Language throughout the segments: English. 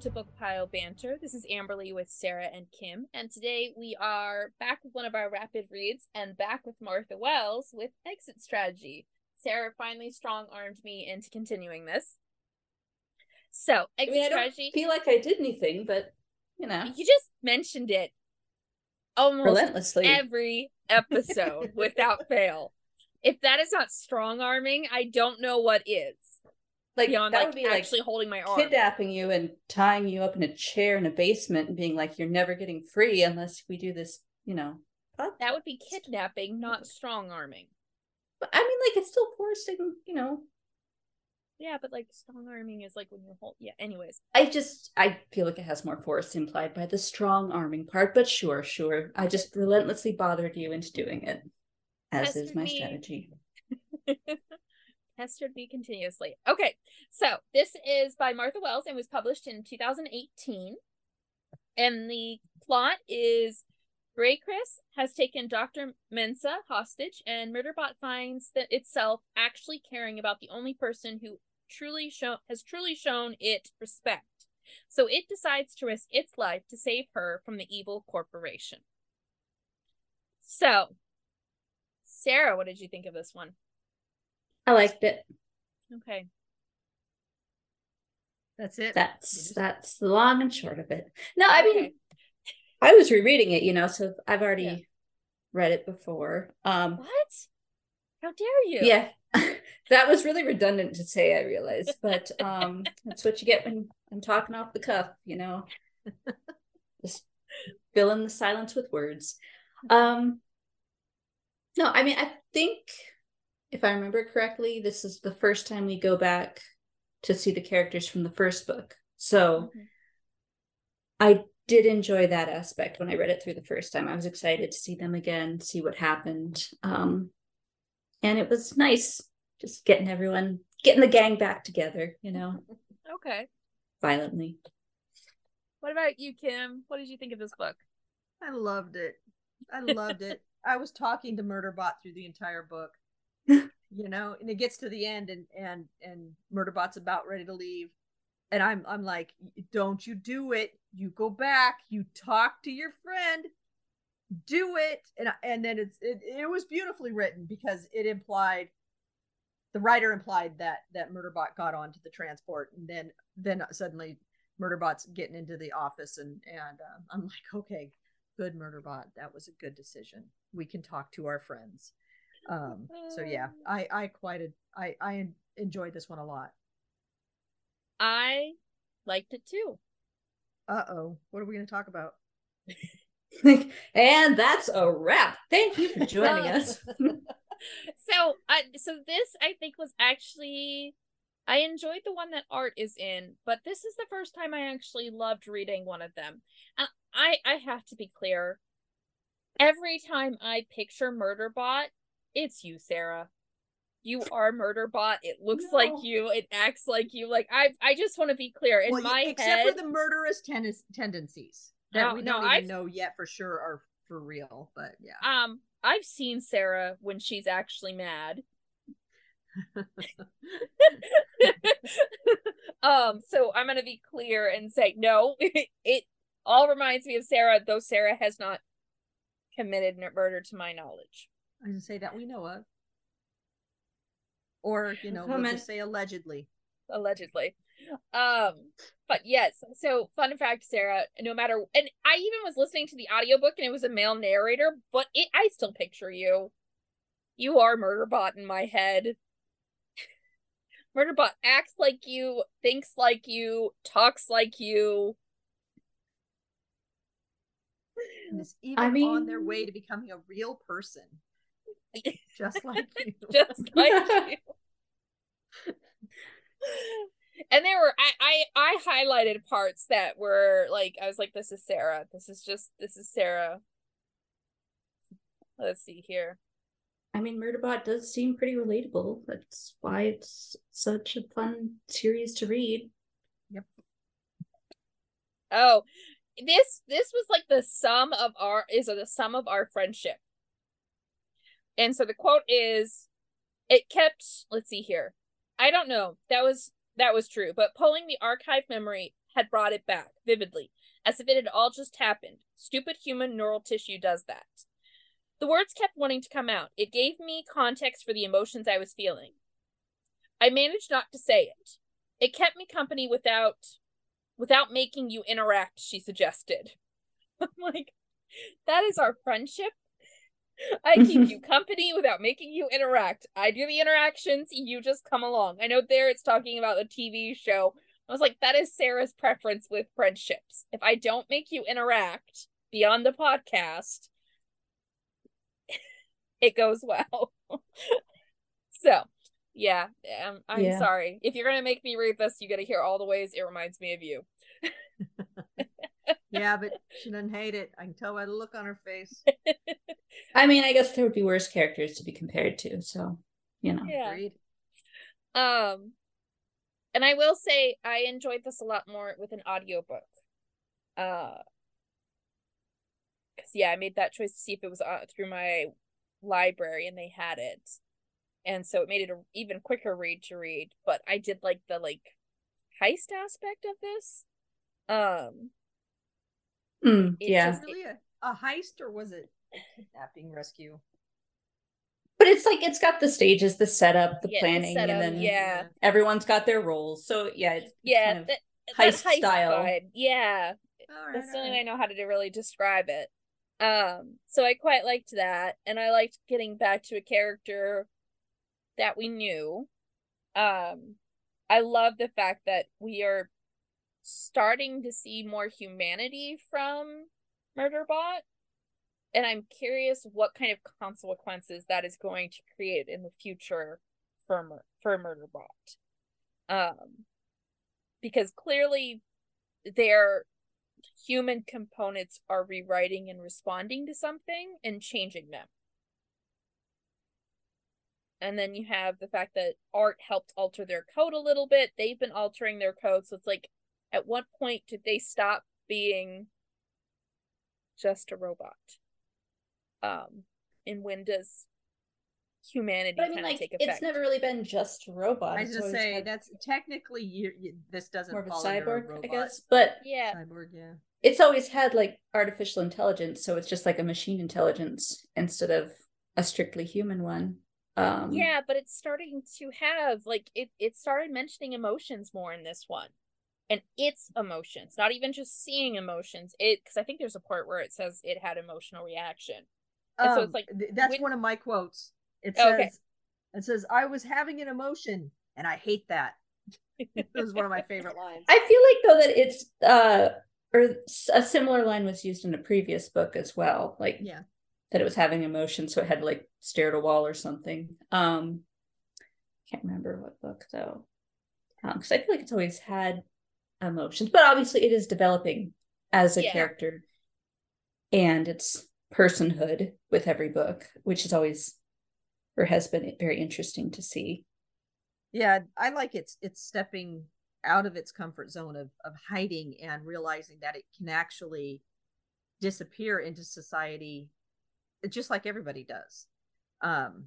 to Book Pile Banter. This is Amberlee with Sarah and Kim, and today we are back with one of our rapid reads and back with Martha Wells with Exit Strategy. Sarah finally strong armed me into continuing this. So, Exit I mean, I Strategy. don't feel like I did anything, but you know, You just mentioned it almost relentlessly. every episode without fail. If that is not strong arming, I don't know what is. Like Beyond that like would be actually like holding my arm. kidnapping you and tying you up in a chair in a basement and being like, "You're never getting free unless we do this." You know, podcast. That would be kidnapping, not strong arming. But I mean, like it's still forcing. You know, Yeah, but like strong arming is like when you hold. Yeah. Anyways, I just I feel like it has more force implied by the strong arming part. But sure, sure, I just relentlessly bothered you into doing it, as is my me. strategy. pestered me continuously. Okay, so this is by Martha Wells and was published in 2018. And the plot is GrayCris has taken Dr. Mensah hostage, and Murderbot finds that itself actually caring about the only person who truly show has truly shown it respect. So it decides to risk its life to save her from the evil corporation. So, Sarah, what did you think of this one? I liked it. Okay. That's it. That's that's the long and short of it. No, I mean, Okay. I was rereading it, you know, so I've already Yeah. read it before. Um, What? How dare you? yeah, that was really redundant to say. I realized, but um, that's what you get when I'm talking off the cuff, you know. Just fill in the silence with words. Um, no, I mean, I think if I remember correctly, this is the first time we go back to see the characters from the first book. So. Mhm. I did enjoy that aspect when I read it through the first time. I was excited to see them again, see what happened. Um, and it was nice just getting everyone, getting the gang back together, you know, Okay. violently. What about you, Kim? What did you think of this book? I loved it. I loved it. I was talking to Murderbot through the entire book. You know, and it gets to the end and and and Murderbot's about ready to leave. And I'm I'm like, don't you do it. You go back, you talk to your friend. Do it. And and then it's it, it was beautifully written because it implied the writer implied that that Murderbot got onto the transport and then then suddenly Murderbot's getting into the office and and um, I'm like, okay, good Murderbot, that was a good decision. We can talk to our friends. Um, so yeah, I I quite a, I I enjoyed this one a lot. I liked it too. Uh oh, what are we going to talk about? and that's a wrap. Thank you for joining us. So, I so this I think was actually I enjoyed the one that Art is in, but this is the first time I actually loved reading one of them. And I I have to be clear. Every time I picture Murderbot, it's you, Sarah. You are Murderbot. It looks like you. It acts like you. Like I I just want to be clear. In Well, my except head, for the murderous ten- tendencies that No, we don't even I've- know yet for sure are for real. But yeah, um, I've seen Sarah when she's actually mad. um, so I'm gonna be clear and say no. it all reminds me of Sarah, though Sarah has not committed murder to my knowledge. I can say that we know of, or you know, we'll Comment. just say allegedly. allegedly. Um, but yes, so fun fact, Sarah, no matter and I even was listening to the audiobook and it was a male narrator, but it I still picture you. You are Murderbot in my head. Murderbot acts like you, thinks like you, talks like you. And is even I on their way to becoming a real person, just like you. just like you. And there were I, I I highlighted parts that were like I was like this is Sarah. This is just this is Sarah. Let's see here. I mean, Murderbot does seem pretty relatable. That's why it's such a fun series to read. Yep. Oh, this this was like the sum of our is the sum of our friendship. And so the quote is it kept let's see here. I don't know. That was that was true, but pulling the archive memory had brought it back vividly, as if it had all just happened. Stupid human neural tissue does that. The words kept wanting to come out. It gave me context for the emotions I was feeling. I managed not to say it. It kept me company without without making you interact, she suggested. I'm like, that is our friendship. I keep you company without making you interact. I do the interactions, you just come along. I know there it's talking about a TV show. I was like, that is Sarah's preference with friendships. If I don't make you interact beyond the podcast, it goes well. so, yeah, um, I'm Yeah. sorry. If you're going to make me read this, you got to hear all the ways it reminds me of you. Yeah, but she doesn't hate it. I can tell by the look on her face. I mean, I guess there would be worse characters to be compared to, so you know. Yeah. Agreed. Um, and I will say I enjoyed this a lot more with an audiobook. Uh, because yeah, I made that choice to see if it was uh, through my library and they had it, and so it made it an even quicker read to read. But I did like the like heist aspect of this. Um, Mm, It yeah, Was it really a, a heist or was it a kidnapping rescue? but it's like it's got the stages, the setup, the Yeah, the planning, setup, and then yeah. everyone's got their roles. So yeah, it's, it's yeah, kind of that, that heist heist style. vibe. Yeah, All right, that's the all only way I know how to really describe it. Um, so I quite liked that, and I liked getting back to a character that we knew. Um, I love the fact that we are starting to see more humanity from Murderbot, and I'm curious what kind of consequences that is going to create in the future for for Murderbot. Um, because clearly their human components are rewriting and responding to something and changing them. And then you have the fact that art helped alter their code a little bit. They've been altering their code. So it's like, at what point did they stop being just a robot? Um, and when does humanity But I mean, like take effect? it's never really been just a robot. I was It's say had that's technically you, you. This doesn't more of a fall under cyborg, robot. I guess. But yeah, Cyborg, yeah. it's always had like artificial intelligence, so it's just like a machine intelligence instead of a strictly human one. Um, yeah, but it's starting to have like it. It started mentioning emotions more in this one, and its emotions, not even just seeing emotions. It because I think there's a part where it says it had emotional reaction. And so it's Um, like, th- that's when- one of my quotes. It Oh, says, okay. "It says I was having an emotion, and I hate that." it was one of my favorite lines. I feel like though that it's uh or s- a similar line was used in a previous book as well, like Yeah. that it was having emotion, so it had to like stare at a wall or something. Um, can't remember what book though, because I feel like it's always had emotions, but obviously it is developing as a Yeah. character and its personhood with every book, which is always or has been very interesting to see. Yeah, I like it's it's stepping out of its comfort zone of of hiding and realizing that it can actually disappear into society just like everybody does. Um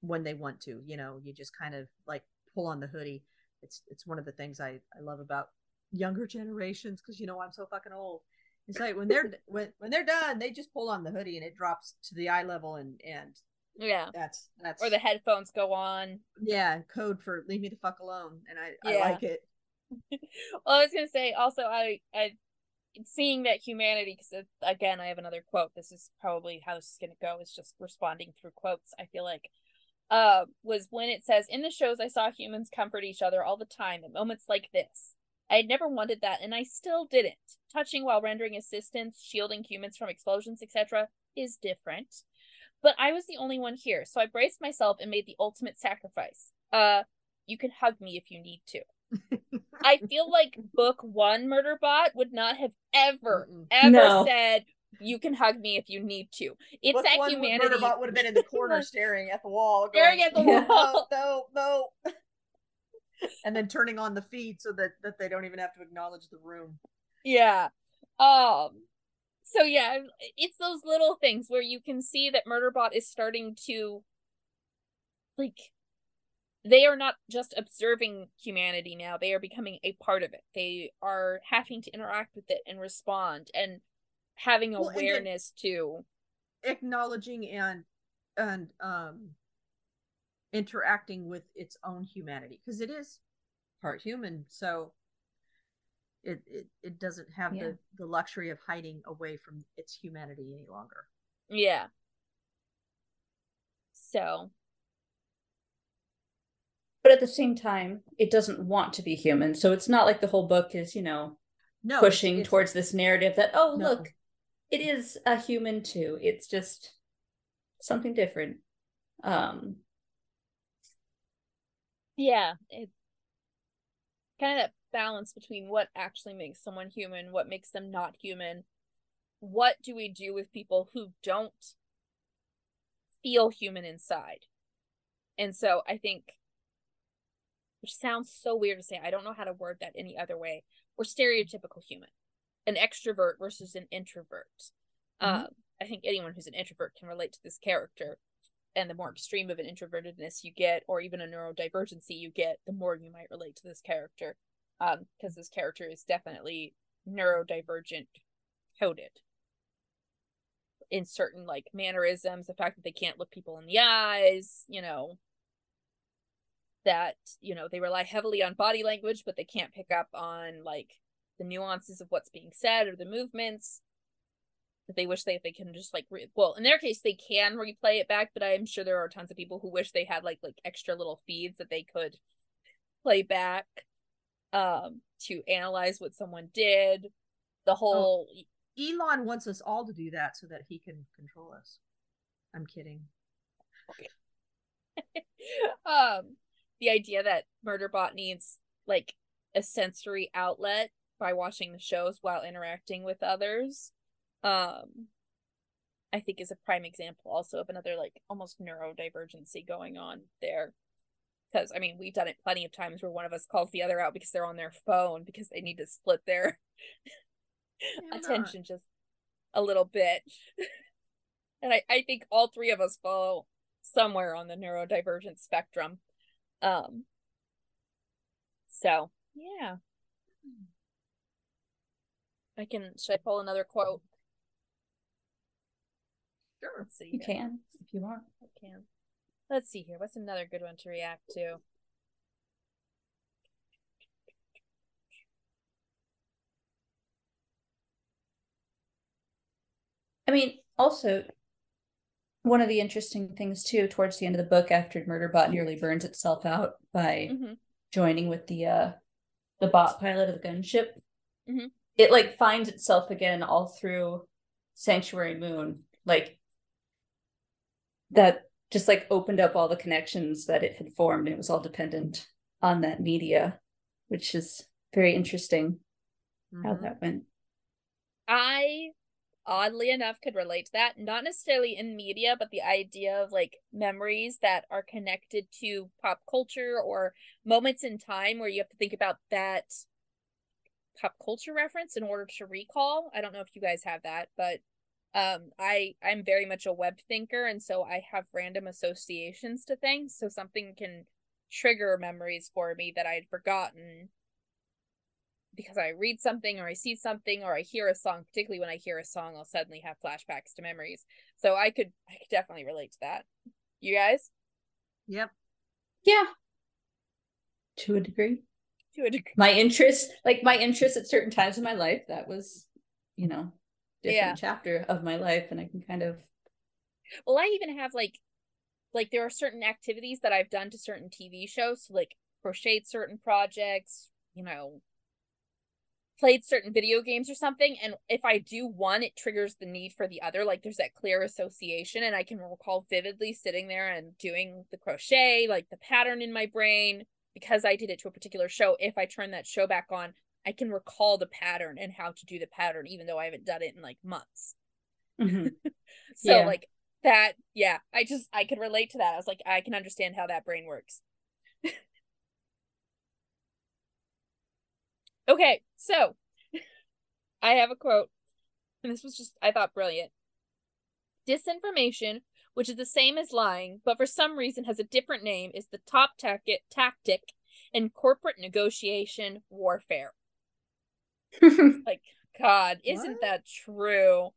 when they want to, you know, you just kind of like pull on the hoodie. It's it's one of the things I I love about younger generations cuz you know I'm so fucking old. It's like when they're when when they're done, they just pull on the hoodie and it drops to the eye level and and yeah, that's that's or the headphones go on. yeah code for leave me the fuck alone and i Yeah. i like it Well, I was gonna say also I I seeing that humanity because uh, again I have another quote. This is probably how this is gonna go. Is just responding through quotes. I feel like uh was when it says in the shows I saw humans comfort each other all the time at moments like this. I had never wanted that, and I still didn't. Touching while rendering assistance, shielding humans from explosions, etc., is different. But I was the only one here, so I braced myself and made the ultimate sacrifice. Uh, you can hug me if you need to. I feel like book one Murderbot would not have ever, Mm-mm. ever No. said you can hug me if you need to. It's that humanity. Murderbot would have been in the corner staring at the wall Staring going, at the wall. no no no and then turning on the feed so that that they don't even have to acknowledge the room Yeah. Um so yeah, it's those little things where you can see that Murderbot is starting to like they are not just observing humanity now they are becoming a part of it they are having to interact with it and respond and having Well, and awareness to acknowledging and and um interacting with its own humanity because it is part human so it it, it doesn't have Yeah. the the luxury of hiding away from its humanity any longer yeah so But at the same time, it doesn't want to be human. So it's not like the whole book is, you know, no pushing it's- towards this narrative that, oh, No. look, it is a human too. It's just something different. Um, yeah it kind of that balance between what actually makes someone human what makes them not human what do we do with people who don't feel human inside and so i think which sounds so weird to say i don't know how to word that any other way we're stereotypical human an extrovert versus an introvert Mhm. um i think anyone who's an introvert can relate to this character and the more extreme of an introvertedness you get or even a neurodivergency you get the more you might relate to this character um because this character is definitely neurodivergent coded in certain like mannerisms the fact that they can't look people in the eyes you know that you know they rely heavily on body language but they can't pick up on like the nuances of what's being said or the movements that they wish they they can just like re- well in their case they can replay it back but i'm sure there are tons of people who wish they had like like extra little feeds that they could play back um to analyze what someone did. The whole elon wants us all to do that so that he can control us. I'm kidding. Okay. Um the idea that murderbot needs like a sensory outlet by watching the shows while interacting with others um i think is a prime example also of another like almost neurodivergency going on there because i mean we've done it plenty of times where one of us calls the other out because they're on their phone because they need to split their not? attention just a little bit. and I, I think all three of us fall somewhere on the neurodivergent spectrum. Um so yeah. I can should I pull another quote? sure Let's see. you here. can if you want. I can. Let's see here. What's another good one to react to? I mean, also, one of the interesting things too, towards the end of the book, after Murderbot nearly burns itself out by Mm-hmm. joining with the uh the bot pilot of the gunship, Mhm. It like finds itself again all through Sanctuary Moon, like that just like opened up all the connections that it had formed. And it was all dependent on that media, which is very interesting how Mhm. that went. I oddly enough could relate to that not necessarily in media but the idea of like memories that are connected to pop culture or moments in time where you have to think about that pop culture reference in order to recall i don't know if you guys have that but um i i'm very much a web thinker and so i have random associations to things so something can trigger memories for me that i'd forgotten because I read something or I see something or I hear a song, particularly when I hear a song, I'll suddenly have flashbacks to memories. So I could I could definitely relate to that. You guys? yep Yeah. To a degree. To a degree. my interest like my interest at certain times in my life that was you know different Yeah. chapter of my life and i can kind of Well, I even have like like there are certain activities that I've done to certain TV shows, so, like crocheted certain projects, you know, played certain video games or something, and if I do one, it triggers the need for the other. Like there's that clear association, and I can recall vividly sitting there and doing the crochet, like the pattern in my brain, because I did it to a particular show. If I turn that show back on, I can recall the pattern and how to do the pattern, even though I haven't done it in like months. Mhm. So Yeah. like that, yeah, I just I could relate to that. I was like, I can understand how that brain works. okay, so I have a quote, and this was just I thought brilliant. Disinformation which is the same as lying, but for some reason has a different name, is the top tactic tactic in corporate negotiation warfare. like, God, isn't What? that true?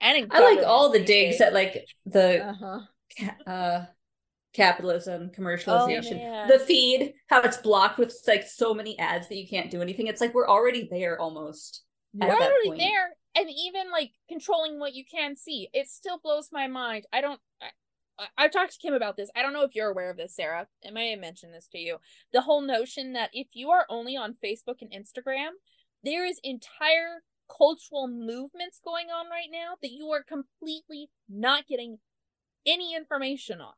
And I like all the digs days. at like the Uh-huh. ca- uh capitalism commercialization Oh, the feed how it's blocked with like so many ads that you can't do anything it's like we're already there almost we're already point. there and even like controlling what you can see it still blows my mind. I don't I, i've talked to kim about this. I don't know if you're aware of this sarah. I may have mentioned this to you. The whole notion that if you are only on facebook and instagram there is entire cultural movements going on right now that you are completely not getting any information on.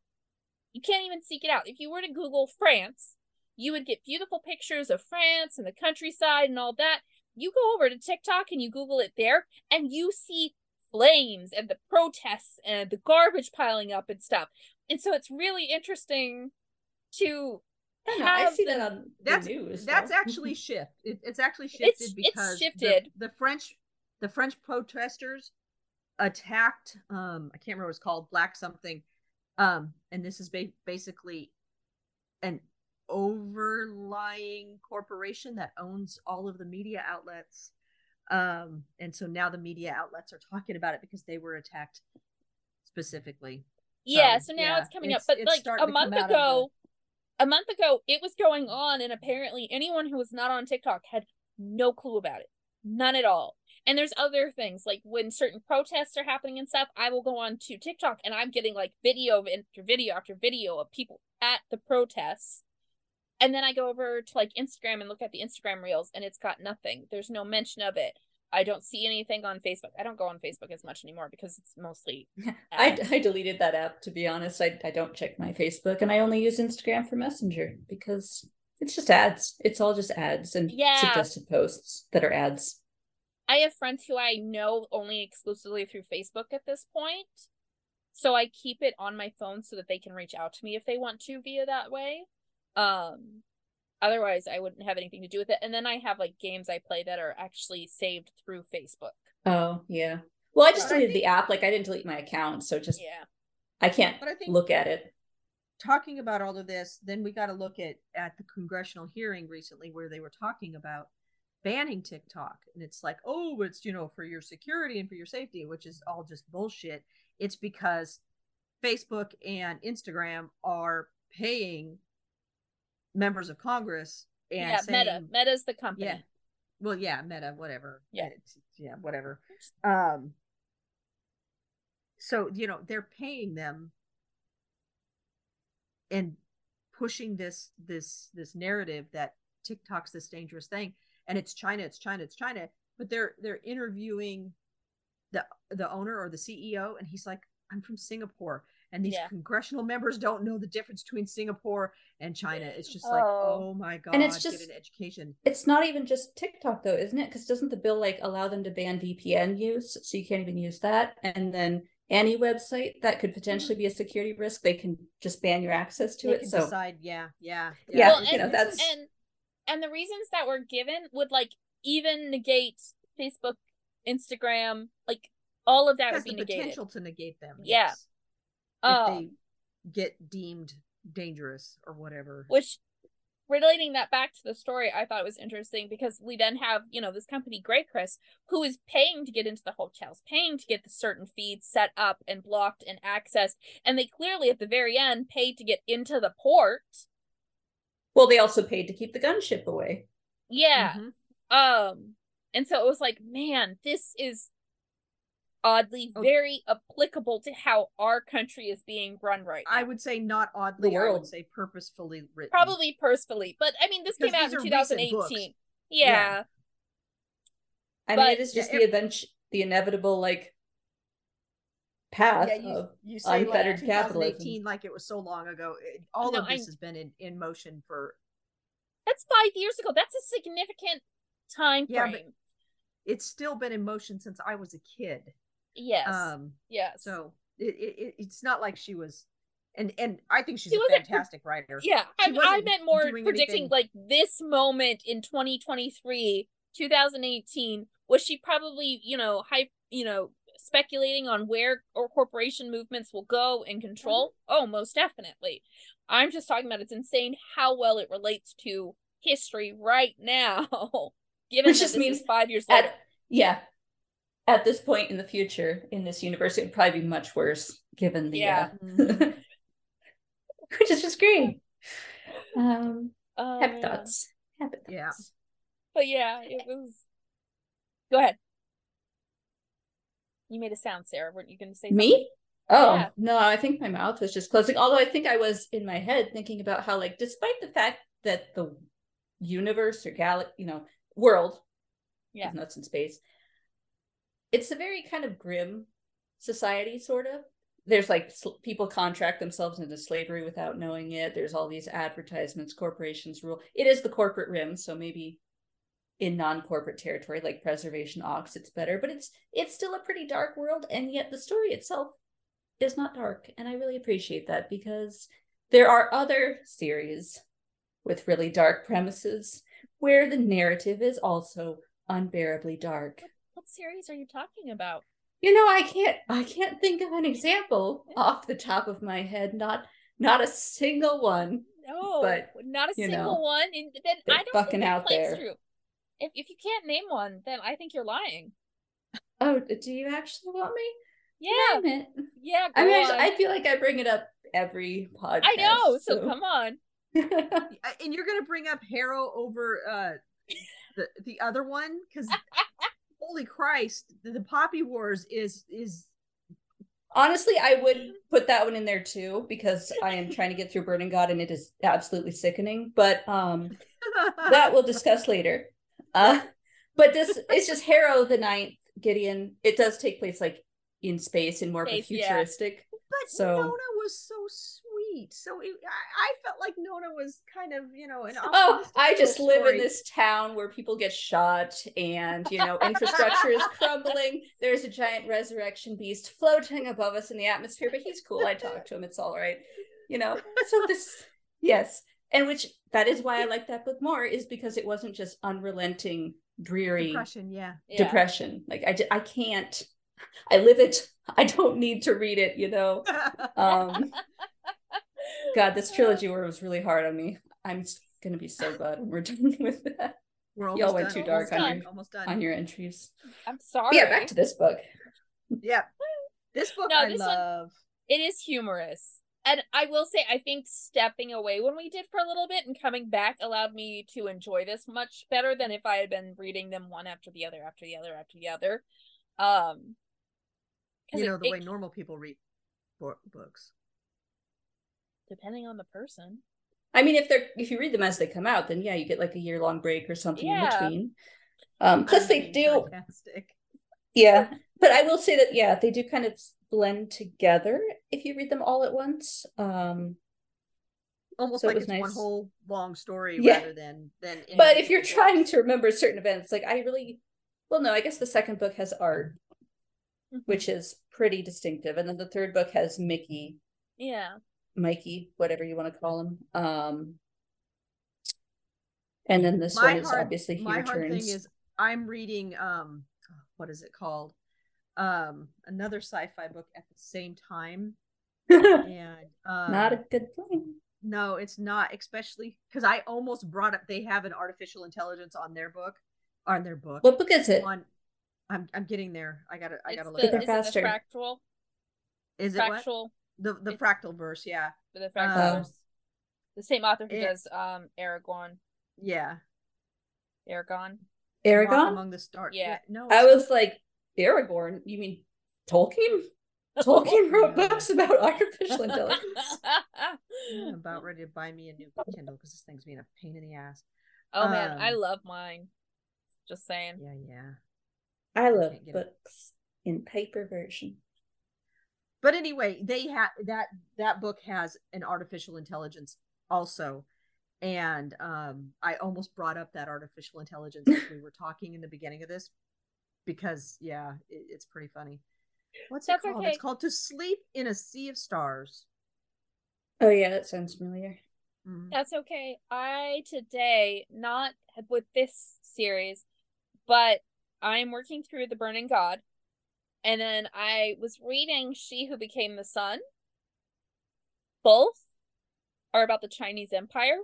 You can't even seek it out. If you were to google france you would get beautiful pictures of france and the countryside and all that you go over to TikTok and you Google it there, and you see flames and the protests and the garbage piling up and stuff. And so it's really interesting to I, don't know, I have see the- that on That's the news that's though. actually shift. It, it's actually shifted it's because the- shifted. The, French the French protesters attacked um I can't remember what it's called black something um and this is ba- basically an overlying corporation that owns all of the media outlets um and so now the media outlets are talking about it because they were attacked specifically yeah. So, So now yeah, it's coming up, but like a month ago, a month ago it was going on, and apparently anyone who was not on TikTok had no clue about it, none at all. And there's other things like when certain protests are happening and stuff, I will go on to TikTok and I'm getting like video after video after video of people at the protests. And then I go over to like Instagram and look at the Instagram reels and it's got nothing. There's no mention of it. I don't see anything on Facebook. I don't go on Facebook as much anymore because it's mostly I. I deleted that app to be honest I, I don't check my facebook and i only use instagram for messenger because it's just ads it's all just ads and Yeah. suggested posts that are ads I have friends who I know only exclusively through Facebook at this point. So I keep it on my phone so that they can reach out to me if they want to via that way. Um otherwise I wouldn't have anything to do with it. And then I have like games I play that are actually saved through Facebook. oh yeah well i just But I deleted think- the app like i didn't delete my account so just Yeah. i can't but i think look at it talking about all of this, then we got to look at at the congressional hearing recently where they were talking about banning TikTok, and it's like, oh, it's you know for your security and for your safety, which is all just bullshit. It's because Facebook and Instagram are paying members of Congress and yeah, saying, Meta. Meta's the company. yeah, well, yeah, Meta, whatever, Yeah. It's- yeah, whatever. Um, so you know they're paying them and pushing this this this narrative that TikTok's this dangerous thing and it's China, it's China, it's China. But they're they're interviewing the the owner or the CEO, and he's like, I'm from Singapore. And these Yeah. congressional members don't know the difference between Singapore and China. It's just like, Oh. oh my god, And it's just- an education. it's not even just tiktok though isn't it because doesn't the bill like allow them to ban vpn use so you can't even use that and then any website that could potentially be a security risk they can just ban your access to They it can so decide, yeah, yeah, Yeah, well, it's- you know, and, that's- and and the reasons that were given would like even negate Facebook, Instagram, like all of that would be the negated. potential to negate them. Yeah. yes, if Um, they get deemed dangerous or whatever. which relating that back to the story i thought was interesting because we then have you know this company GrayCris who is paying to get into the hotels paying to get the certain feeds set up and blocked and accessed and they clearly at the very end paid to get into the port well they also paid to keep the gunship away yeah Mhm. um and so it was like man this is oddly Oh. very applicable to how our country is being run right now I would say not oddly. I would say purposefully written. probably purposefully but i mean this Because came out in 2018 yeah. Yeah. i But- mean it is just Yeah, the event the inevitable like path Yeah, you, of you say unfettered like capitalism. 2018 like it was so long ago. It- all No, of this I- has been in, in motion for. That's five years ago. That's a significant time Yeah, frame. but- It's still been in motion since I was a kid. Yes. Um, yes. so it, it, it- it's not like she was, and and I think she's She a wasn't pre- fantastic writer. yeah, I, I meant more predicting anything- like this moment in 2023, 2018. Was she probably, you know, hype, you know, speculating on where or corporation movements will go and control? Oh, most definitely. I'm just talking about it's insane how well it relates to history right now. Given Which that just this means is five years later. Yeah. At this point in the future, in this universe, it would probably be much worse given the Yeah. uh, which is just great. Um Oh, happy man. thoughts. Happy thoughts. Yeah. But yeah, it was. Go ahead. You made a sound, Sarah. Weren't you going to say something? Me? Oh Yeah. no, I think my mouth was just closing. Although I think I was in my head thinking about how, like, despite the fact that the universe or galaxy, you know, world, Yeah. even though it's in space, it's a very kind of grim society, sort of. There's like sl- people contract themselves into slavery without knowing it. There's all these advertisements, corporations rule. It is the corporate rim, so maybe in non-corporate territory like Preservation Aux it's better but it's it's still a pretty dark world and yet the story itself is not dark and i really appreciate that because there are other series with really dark premises where the narrative is also unbearably dark series are you talking about? you know i can't i can't think of an example off the top of my head not not a single one No, But, not a single know, one. And then I don't fucking think that out there. Through. If if you can't name one, then I think you're lying. oh do you actually want me Yeah, Name it. yeah. i mean on. I feel like i bring it up every podcast I know. So come on. And you're gonna bring up Harrow over uh the the other one because holy Christ, the, the Poppy Wars is is Honestly, I would put that one in there too because I am trying to get through Burning God and it is absolutely sickening. But um that we'll discuss later. Uh but this it's just Harrow the Ninth, Gideon. It does take place like in space in more of a Space, yeah. futuristic. But So- Nona was so sweet. So it, I, I felt like Nona was kind of, you know, an Oh, I just live in this town where people get shot and, you know, infrastructure is crumbling. There's a giant resurrection beast floating above us in the atmosphere, but he's cool. I talk to him. It's all right. You know, so this, yes. And which, that is why I like that book more, is because it wasn't just unrelenting, dreary depression. Yeah. Yeah. depression. Like, I can't, I live it. I don't need to read it, you know? Um, God, this trilogy war was really hard on me. I'm gonna be so glad when we're done with that We're Y'all went done, too almost dark on done, your- almost done. on your entries. I'm But sorry. yeah, back to this book. Yeah. This book No, I this one- it is humorous. And I will say, I think stepping away when we did for a little bit and coming back allowed me to enjoy this much better than if I had been reading them one after the other, after the other, after the other. Um, You it- know the it- way normal people read books. Depending on the person. I mean, if they're if you read them as they come out, then yeah, you get like a year long break or something Yeah. in between. Um, plus they do, sarcastic. yeah. But I will say that yeah, they do kind of blend together if you read them all at once. Um, Almost So like was it's one whole long story Yeah. rather than than. but if you're trying to remember certain events, like I really, well, no, I guess the second book has art, Mhm. which is pretty distinctive, and then the third book has Mickey, Yeah. Mikey, whatever you want to call him. Um, and then this my one is hard, obviously he my hard thing is I'm reading um what is it called um another sci-fi book at the same time and um, Not a good thing. no it's not especially because I almost brought up they have an artificial intelligence on their book on their book What book is it? on I'm I'm getting there I gotta I It's gotta the, look Get it there is up. it the faster. fractal? is it what Fractal. The the it's- fractal verse yeah The fractal. Um, verse. the same author who it- does um Aragorn. yeah Eragon. Walk Eragon? among the stars Yeah. no I was like, Aragorn? You mean Tolkien? Tolkien wrote Yeah. books about artificial intelligence. I'm about ready to buy me a new Kindle because this thing's being a pain in the ass oh man, I Um, love mine. Just saying. yeah yeah I love can't get it. books in paper version. But anyway they had that that book has an artificial intelligence also and um i almost brought up that artificial intelligence as we were talking in the beginning of this because yeah it, it's pretty funny what's That's it called okay. it's called to sleep in a sea of stars Oh yeah, that sounds familiar. Mhm. That's okay. I today, not with this series, but I'm working through The Burning God. And then I was reading She Who Became the Sun. Both are about the Chinese Empire.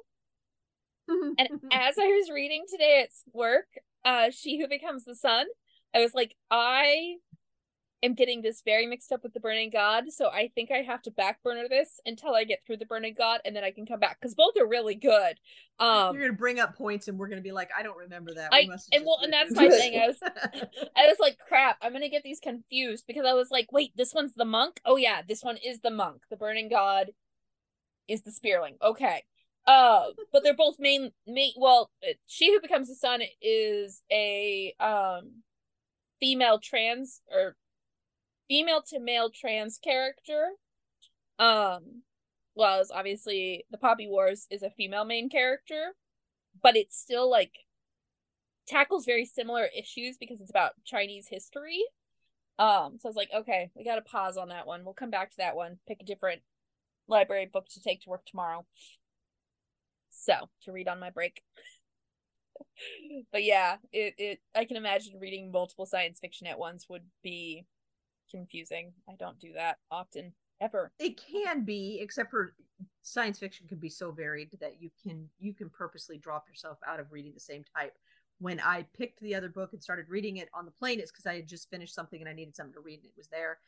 and as I was reading today at work, uh, She Who Becomes the Sun, I was like, I am getting this very mixed up with the Burning God, so I think I have to backburner this until I get through the Burning God, and then I can come back because both are really good. Um, You're gonna bring up points, and we're gonna be like, I don't remember that. I and well, and that's my thing. I was, I was like, crap, I'm gonna get these confused because I was like, wait, this one's the monk. Oh yeah, this one is the monk. The Burning God is the Spearling. Okay. Uh, but they're both main main. Well, she who becomes the sun is a um female trans or female to male trans character. Um, well, obviously the Poppy Wars is a female main character, but it's still like tackles very similar issues because it's about Chinese history. Um, so I was like, okay, we gotta pause on that one. We'll come back to that one, pick a different library book to take to work tomorrow. So to read on my break. but yeah, it, it I can imagine reading multiple science fiction at once would be confusing. I don't do that often ever. It can be, except for science fiction can be so varied that you can you can purposely drop yourself out of reading the same type. When I picked the other book and started reading it on the plane, it's because I had just finished something and I needed something to read and it was there.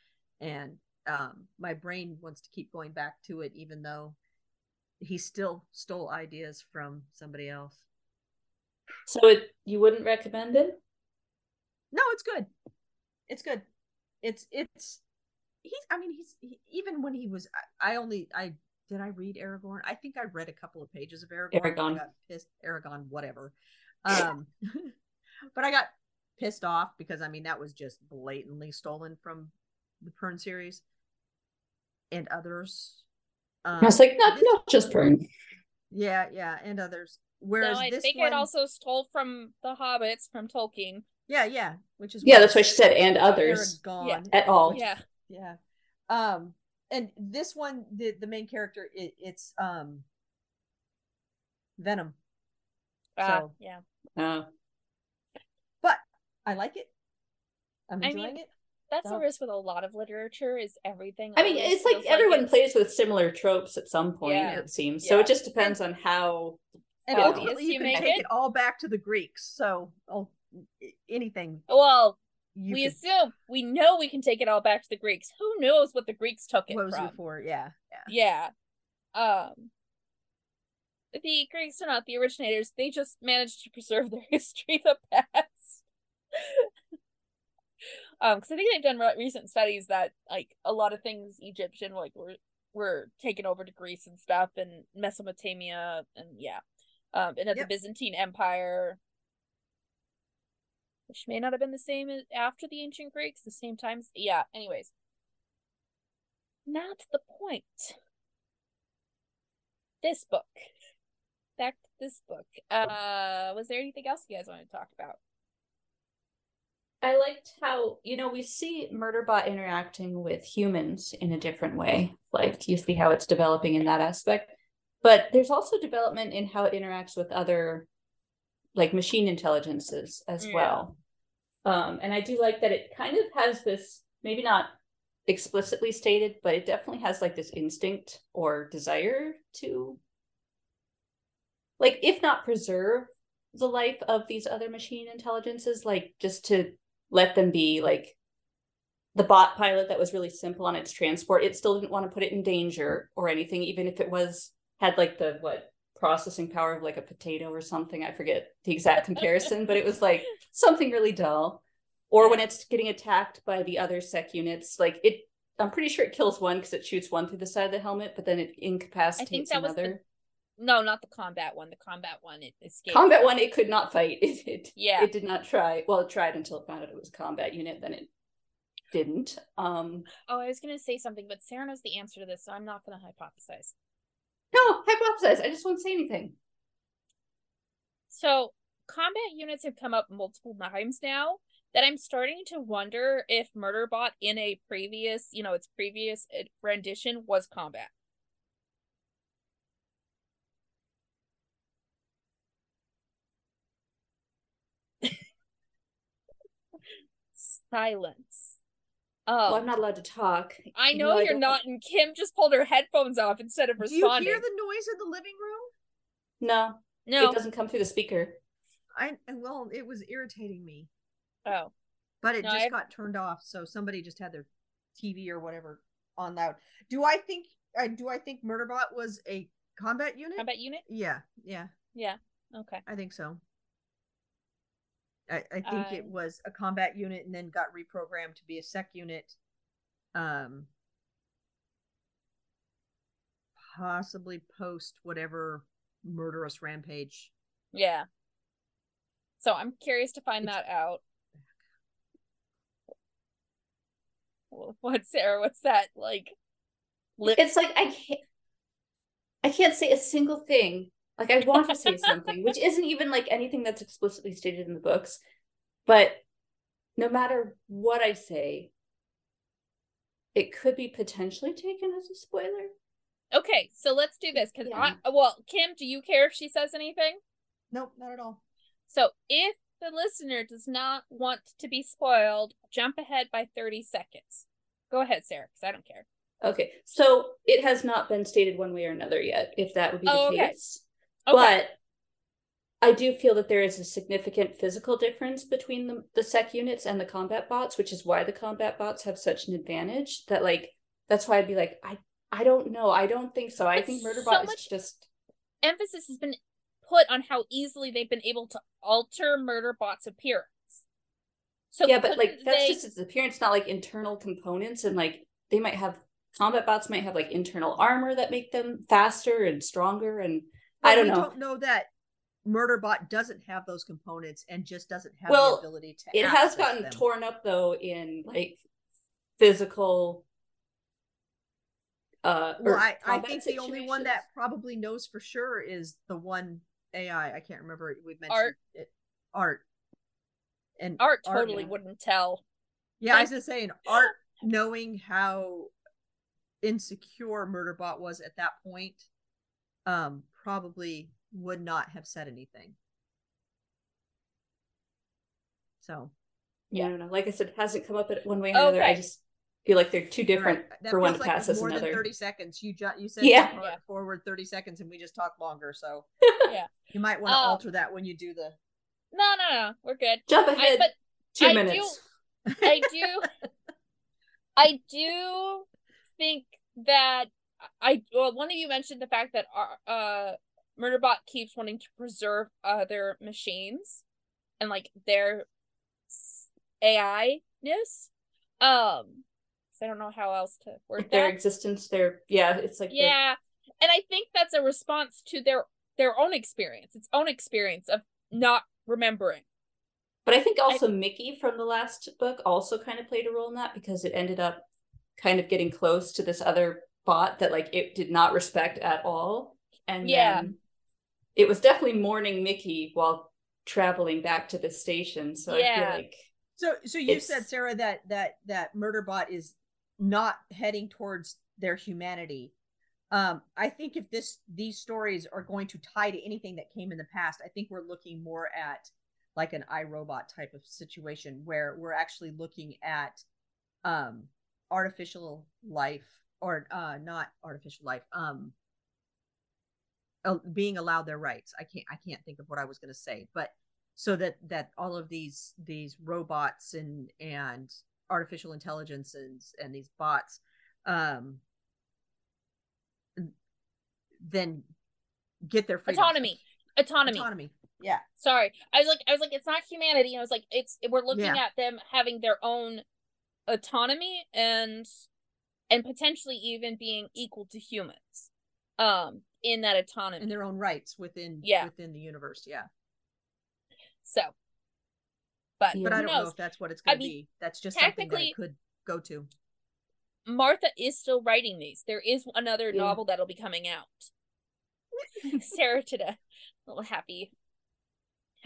And um, my brain wants to keep going back to it, even though he still stole ideas from somebody else. So it you wouldn't recommend it? No, it's good. It's good it's it's he's i mean he's he, even when he was I, I, only i did i read aragorn? I think i read a couple of pages of aragorn Eragon I got pissed Eragon whatever. Um but i got pissed off because i mean that was just blatantly stolen from the Pern series and others. Um, i was like not not just Pern yeah yeah and others. Whereas no, i think one, it also stole from the hobbits from tolkien yeah, yeah, which is yeah, that's why she said and others gone yeah. at all. Yeah, yeah. Um, and this one, the the main character, it, it's um Venom. Uh, so yeah. Uh, but I like it. I'm enjoying I mean, it. That's so. the risk with a lot of literature is everything. I mean, it's like everyone like plays with similar tropes at some point, yeah. it seems. Yeah. So it just depends and, on how and ultimately you, you can take it? it? all back to the Greeks. So I'll anything. Well, we assume we know we can take it all back to the Greeks. Who knows what the Greeks took it what was from? before? Yeah, yeah, yeah. Um, the Greeks are not the originators. They just managed to preserve their history the best. um, because I think they've done recent studies that like a lot of things Egyptian like were were taken over to Greece and stuff, and Mesopotamia, and yeah, um, and at yep. the Byzantine Empire, which may not have been the same after the ancient Greeks, the same times. Yeah, anyways. Not the point. This book. Back to this book. Uh was there anything else you guys want to talk about? I liked how, you know, we see Murderbot interacting with humans in a different way. Like you see how it's developing in that aspect. But there's also development in how it interacts with other like machine intelligences as yeah. well. Um, and I do like that it kind of has this, maybe not explicitly stated, but it definitely has like this instinct or desire to, like, if not preserve the life of these other machine intelligences, like just to let them be like the bot pilot that was really simple on its transport. It still didn't want to put it in danger or anything, even if it was had like the what processing power of like a potato or something. I forget the exact comparison, but it was like something really dull. Or when it's getting attacked by the other sec units, like it I'm pretty sure it kills one because it shoots one through the side of the helmet, but then it incapacitates I think that another. Was the, no, not the combat one. The combat one it escaped. Combat one it could not fight. It, it yeah. It did not try. Well, it tried until it found out it was a combat unit, then it didn't. Um Oh, I was gonna say something, but Sarah knows the answer to this, so I'm not gonna hypothesize. No, hypothesize. I just won't say anything. So combat units have come up multiple times now that I'm starting to wonder if Murderbot in a previous, you know, its previous uh, rendition was combat. Silence. Oh, Well, I'm um, not allowed to talk. I know though you're don't- and Kim just pulled her headphones off instead of responding. Do you hear the noise in the living room? No, no. it doesn't come through the speaker. I well, it was irritating me, Oh, but it No, just I've- got turned off. So somebody just had their TV or whatever on loud. Do I think? I do. I think Murderbot was a combat unit. combat unit. Yeah, yeah, Yeah. Okay. I think so. I, I think I- it was a combat unit and then got reprogrammed to be a sec unit. Um, possibly post whatever murderous rampage. Yeah. So I'm curious to find It's- that out. Wh- What, Sarah? What's that like? Lip. It's like I can't I can't say a single thing. Like I want to say something, which isn't even like anything that's explicitly stated in the books. But no matter what I say, it could be potentially taken as a spoiler. Okay, so let's do this because Yeah. I well, Kim, do you care if she says anything? Nope, not at all. So if the listener does not want to be spoiled, jump ahead by 30 seconds. Go ahead, Sarah, because I don't care. Okay. So it has not been stated one way or another yet, if that would be the Oh, okay. case. Okay. But I do feel that there is a significant physical difference between the, the sec units and the combat bots, which is why the combat bots have such an advantage. That like that's why I'd be like, I I don't know. I don't think so. I think so Murderbot is just Emphasis has been put on how easily they've been able to alter Murderbot's appearance. So yeah, but like that's they- just its appearance, not like internal components, and like they might have combat bots might have like internal armor that make them faster and stronger, and I don't we know. don't know that Murderbot doesn't have those components and just doesn't have Well, the ability to. It has gotten them. torn up though in like physical. Uh, Well, I, I combat think the only one that probably knows for sure is the one AI. I can't remember. We've mentioned Art. it. Art. And Art totally yeah. wouldn't tell. Yeah, I was just saying, Art knowing how insecure Murderbot was at that point, um, probably would not have said anything. So Yeah, I don't know. Like I said, it hasn't come up at one way or another. I just feel like they're too different Right. For one feels to like pass as more another. than 30 seconds. You ju- you said Yeah. jump Yeah. forward 30 seconds and we just talked longer. So Yeah. you might want to Um, alter that when you do the No, no, no. We're good. Jump I, ahead but two I do- minutes. I do I do think that I well one of you mentioned the fact that our uh Murderbot keeps wanting to preserve other machines and like their AI ness. Um so I don't know how else to word Like their existence, their yeah, it's like Yeah. And I think that's a response to their their own experience, its own experience of not remembering. But I think also Miki from the last book also kind of played a role in that because it ended up kind of getting close to this other bot that like it did not respect at all. And Yeah. then it was definitely mourning Miki while traveling back to the station. So I Yeah. feel like So so you It's- said Sarah that that that Murderbot is not heading towards their humanity. Um I think if this these stories are going to tie to anything that came in the past, I think we're looking more at like an iRobot type of situation where we're actually looking at um artificial life or uh not artificial life um being allowed their rights. I can't I can't think of what I was going to say, but so that that all of these these robots and and artificial intelligences and and these bots um then get their freedom. Autonomy. Autonomy. autonomy yeah Sorry. I was like I was like it's not humanity. I was like it's we're looking Yeah. at them having their own autonomy and and potentially even being equal to humans. Um in that autonomy. in their own rights within Yeah. within the universe yeah so but Yeah. but i don't know if that's what it's I going to mean, be that's just something that technically- it could go to Martha is still writing these. There is another Yeah. novel that'll be coming out. Sarah today a little happy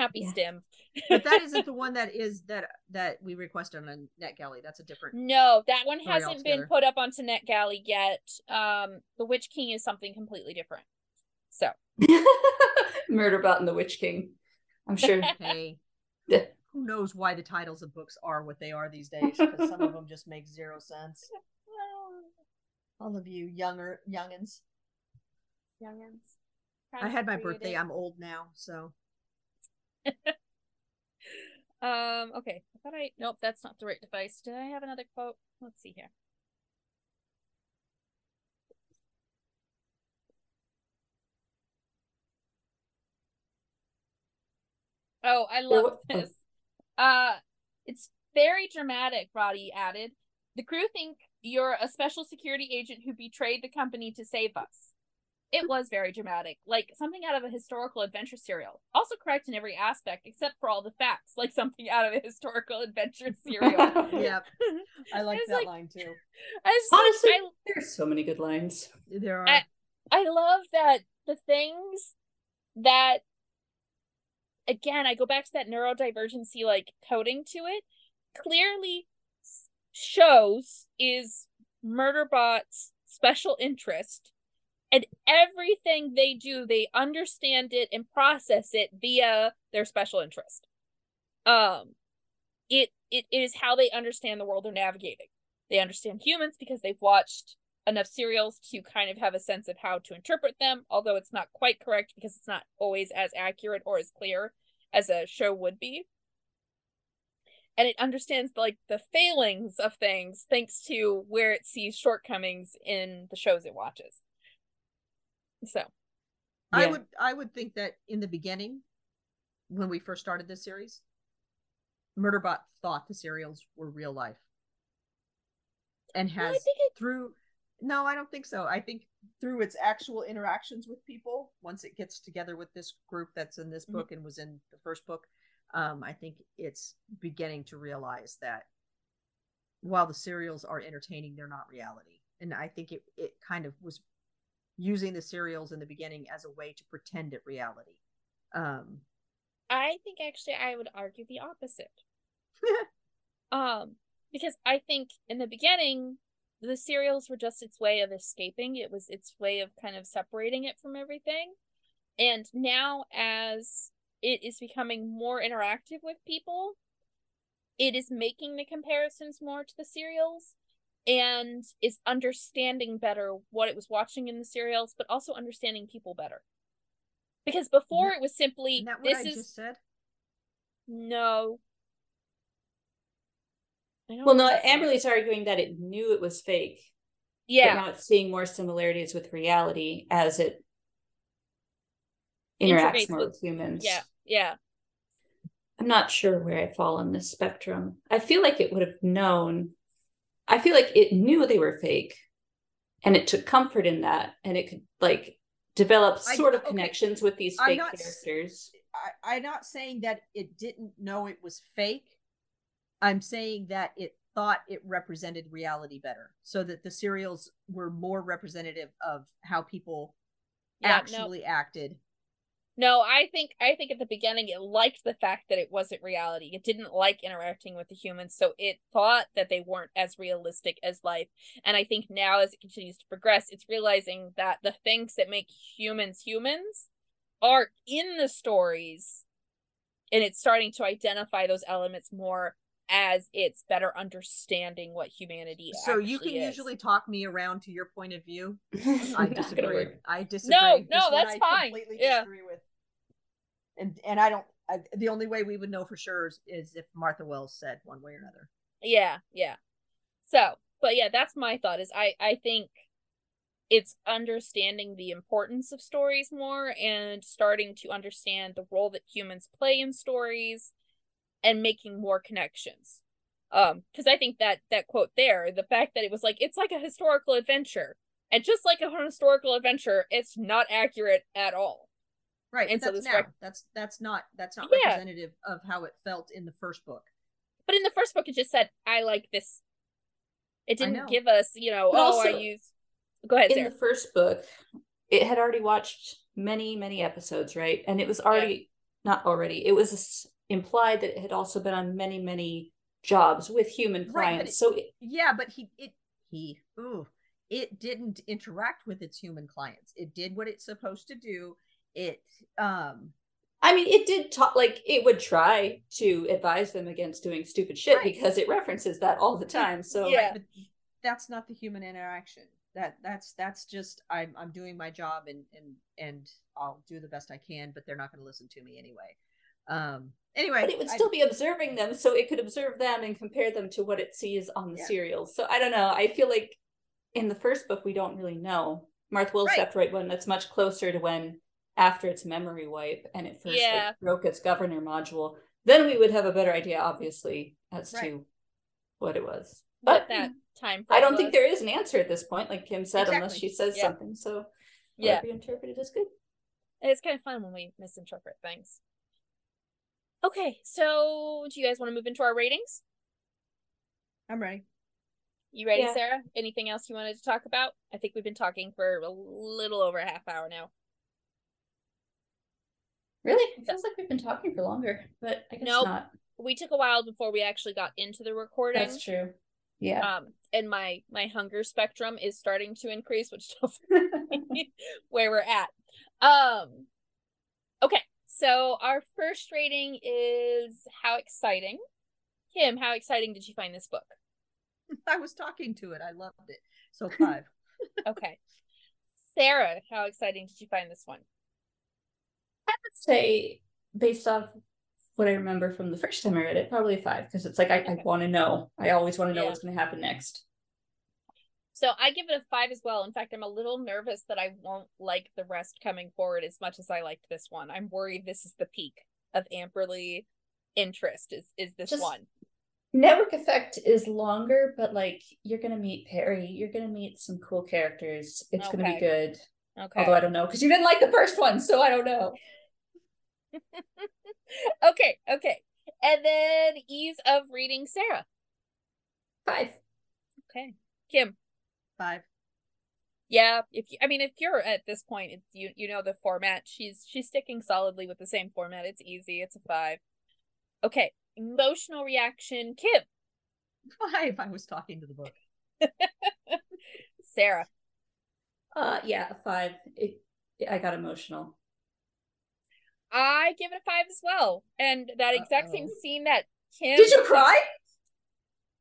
happy Yeah. stim. but that isn't the one that is that that we requested on NetGalley. That's a different. No, that one hasn't been put up onto NetGalley yet. Um, The Witch King is something completely different. So Murderbot and the Witch King. I'm sure Hey, who knows why the titles of books are what they are these days because some of them just make zero sense. All of you younger youngins. Youngins. I had my birthday. I'm old now, so. um. Okay. I thought I. Nope. That's not the right device. Did I have another quote? Let's see here. Oh, I love this. Uh, it's very dramatic. Ratthi added, "The crew think you're a special security agent who betrayed the company to save us." It was very dramatic, like something out of a historical adventure serial. Also correct in every aspect except for all the facts, like something out of a historical adventure serial. yep, I like that like, line too. Honestly, like, I, there's so many good lines. There are. I, I love that the things that again, I go back to that neurodivergency like coding to it. Clearly shows is Murderbot's special interest and everything they do they understand it and process it via their special interest. Um it it is how they understand the world they're navigating. They understand humans because they've watched enough serials to kind of have a sense of how to interpret them although it's not quite correct because it's not always as accurate or as clear as a show would be. And it understands like the failings of things thanks to where it sees shortcomings in the shows it watches so I would I would think that in the beginning, when we first started this series, Murderbot thought the serials were real life. And has it... through no, I don't think so. I think through its actual interactions with people, once it gets together with this group that's in this mm-hmm. book and was in the first book, um, I think it's beginning to realize that while the serials are entertaining, they're not reality. And I think it it kind of was using the serials in the beginning as a way to pretend it reality. Um, I think actually I would argue the opposite. um, because I think in the beginning the serials were just its way of escaping. It was its way of kind of separating it from everything. And now as it is becoming more interactive with people, it is making the comparisons more to the serials and is understanding better what it was watching in the serials, but also understanding people better. Because before it was simply this I is said. No. Well, no, Amberlee's arguing that it knew it was fake. Yeah. But now it's seeing more similarities with reality as it interacts more with, with humans. Yeah, yeah. I'm not sure where I fall on this spectrum. I feel like it would have known I feel like it knew they were fake and it took comfort in that and it could like develop sort I, of okay. connections with these fake not, characters. I, I'm not saying that it didn't know it was fake. I'm saying that it thought it represented reality better so that the serials were more representative of how people yeah, actually no. acted no, I think I think at the beginning it liked the fact that it wasn't reality. It didn't like interacting with the humans, so it thought that they weren't as realistic as life. And I think now as it continues to progress, it's realizing that the things that make humans humans are in the stories and it's starting to identify those elements more as it's better understanding what humanity is. so you can is. usually talk me around to your point of view i disagree i disagree no no this that's fine completely yeah. disagree with and and i don't I, the only way we would know for sure is, is if martha wells said one way or another. Yeah yeah. So but yeah that's my thought is i i think it's understanding the importance of stories more and starting to understand the role that humans play in stories and making more connections. Um because i think that that quote there the fact that it was like it's like a historical adventure. And just like a historical adventure it's not accurate at all right and so that's now rec- that's that's not that's not yeah. representative of how it felt in the first book but in the first book it just said i like this it didn't give us you know but oh also, i use go ahead in Sarah. the first book it had already watched many many episodes right and it was already yeah. not already it was implied that it had also been on many many jobs with human clients. Right, it, so it, yeah, but he it he ooh it didn't interact with its human clients. It did what it's supposed to do. It um I mean, it did talk like it would try to advise them against doing stupid shit Right. because it references that all the time. So Yeah. But that's not the human interaction. That that's that's just I'm I'm doing my job and and and I'll do the best I can, but they're not going to listen to me anyway. Um. Anyway, but it would I- still be observing them, so it could observe them and compare them to what it sees on the Yeah. serials. So I don't know. I feel like in the first book we don't really know. Martha Wells Right. have to write one that's much closer to when after its memory wipe and it first Yeah. like, broke its governor module. Then we would have a better idea, obviously, as Right. to what it was. What But that mm, time. I don't frame think there is an answer at this point, like Kim said, unless she says Yeah. something. So Yeah. whatever you interpret it as good. It's kind of fun when we misinterpret things. Okay, so do you guys want to move into our ratings? I'm ready. You ready, Yeah. Sarah? Anything else you wanted to talk about? I think we've been talking for a little over a half hour now. Really? It feels like we've been talking for longer, but I guess Nope. not. We took a while before we actually got into the recording. That's true. Yeah. Um, and my my hunger spectrum is starting to increase, which tells me where we're at. Um, okay, so our first rating is how exciting. Kim, how exciting did you find this book? I was talking to it. I loved it. So five. Okay. Sarah, how exciting did you find this one? I would say, based off what I remember from the first time I read it, probably a five, because it's like I, I want to know. I always want to know Yeah. what's going to happen next. So I give it a five as well. In fact, I'm a little nervous that I won't like the rest coming forward as much as I liked this one. I'm worried this is the peak of Amberlee interest. Is is this Just- one? Network Effect is longer, but like you're going to meet Perry, you're going to meet some cool characters. It's going to be good. Okay. Although I don't know, because you didn't like the first one, so I don't know. okay, okay. And then ease of reading Sarah. Five. Okay. Kim. Five. Yeah, if you, I mean if you're at this point, it's you you know the format. She's she's sticking solidly with the same format. It's easy. It's a 5. Okay. Emotional reaction Kim. Five. I was talking to the book. Sarah. Uh, yeah, five. It, I got emotional. I give it a 5 as well. And that exact same Uh-oh. scene that Kim Did you cry?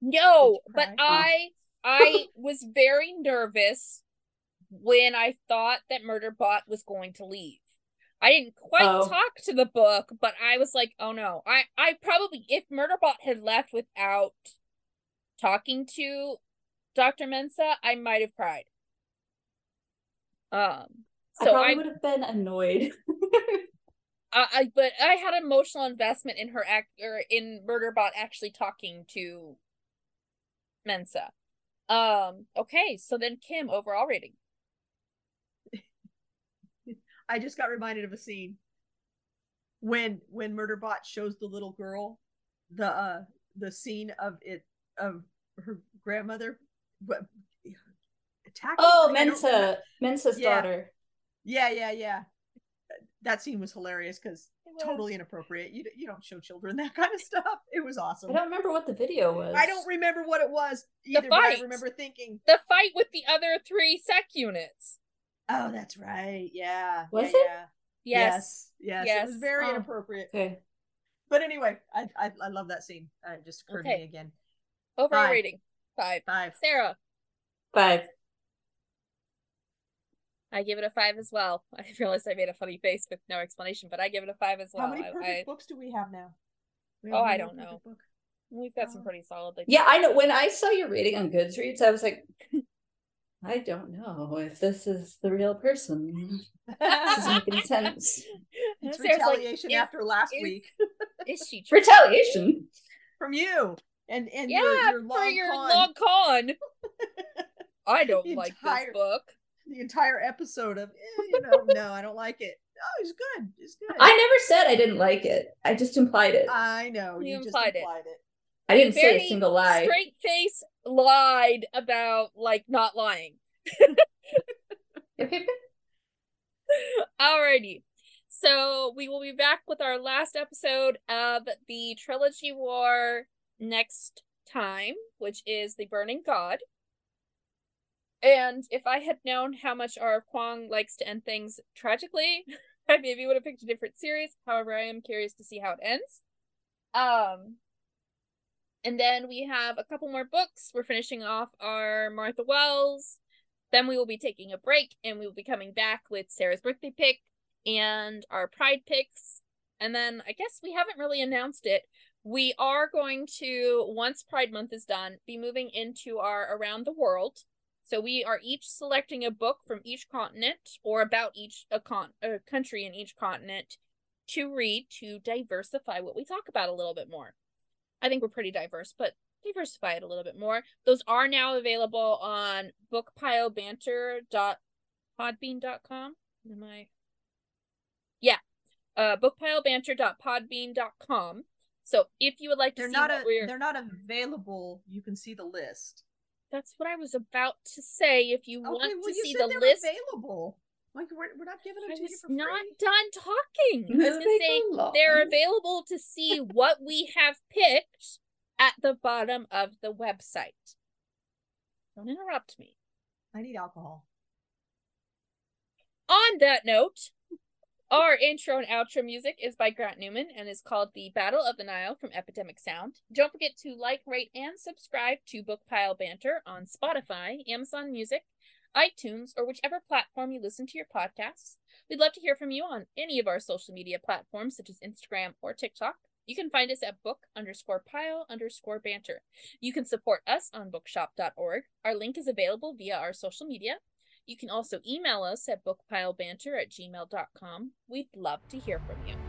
No, Did you but cry? I I was very nervous when I thought that Murderbot was going to leave. I didn't quite Oh. talk to the book, but I was like, oh no. I I probably if Murderbot had left without talking to Dr. Mensah, I might have cried. Um I so probably I, would have been annoyed. I, I but I had emotional investment in her act or in Murderbot actually talking to Mensah. Um okay, so then Kim overall rating. I just got reminded of a scene when when Murderbot shows the little girl the uh the scene of it of her grandmother what attacking oh, her? I don't remember. Mensah. Mensah's Yeah. daughter. Yeah, yeah, yeah. That scene was hilarious because totally inappropriate. You you don't show children that kind of stuff. It was awesome. I don't remember what the video was. I don't remember what it was either, but I remember thinking, The fight with the other three sec units. "Oh, that's right. Yeah, Was yeah, it? yeah. Yes. yes, yes. It was very Oh. inappropriate. Okay. But anyway, I I, I love that scene. Uh, it just occurred to me again. Overall Five. rating. Five. Five. Sarah. Five. I give it a five as well. I realized I made a funny face with no explanation, but I give it a five as well. How many perfect I, books do we have now? We Oh, I don't know. book? we've got some Oh. pretty solid. Like, Yeah, I know. When I saw your rating on Goodreads, I was like, I don't know if this is the real person. This doesn't make any sense. It's Sarah's like, retaliation is- after last is- week Is she? Retaliation. from you and and Yeah, your, your for your con. long con. I don't The like entire- this book. The entire episode of eh, you know no I don't like it. Oh, it's good. It's good. I never said I didn't like it. I just implied it. I know You you, just implied it. implied it. I didn't say Very a single lie. Straight face lied about like not lying. Alrighty. So we will be back with our last episode of the Trilogy War next time, which is The Burning God. And if I had known how much R. Kuang likes to end things tragically, I maybe would have picked a different series. However, I am curious to see how it ends. Um, and then we have a couple more books. We're finishing off our Martha Wells. Then we will be taking a break and we will be coming back with Sarah's birthday pick and our pride picks. And then I guess we haven't really announced it. We are going to, once Pride Month is done, be moving into our Around the World. So we are each selecting a book from each continent or about each a, con- a country in each continent to read to diversify what we talk about a little bit more. I think we're pretty diverse, but diversify it a little bit more. Those are now available on bookpilebanter.podbean.com. Am I? Yeah. Uh, bookpilebanter.podbean.com. So if you would like to they're see not a, they're not available. You can see the list. That's what I was about to say. If you Okay, want well, to you see the list, available. Like we're, we're not giving them I to you was for not done talking. I was gonna say they're available to see what we have picked at the bottom of the website. Don't interrupt me. I need alcohol. On that note, our intro and outro music is by Grant Newman and is called The Battle of the Nile from Epidemic Sound. Don't forget to like, rate, and subscribe to Bookpile Banter on Spotify, Amazon Music, iTunes, or whichever platform you listen to your podcasts. We'd love to hear from you on any of our social media platforms, such as Instagram or TikTok. You can find us at book underscore pile underscore banter. You can support us on bookshop.org. Our link is available via our social media. You can also email us at bookpilebanter at gmail.com. We'd love to hear from you.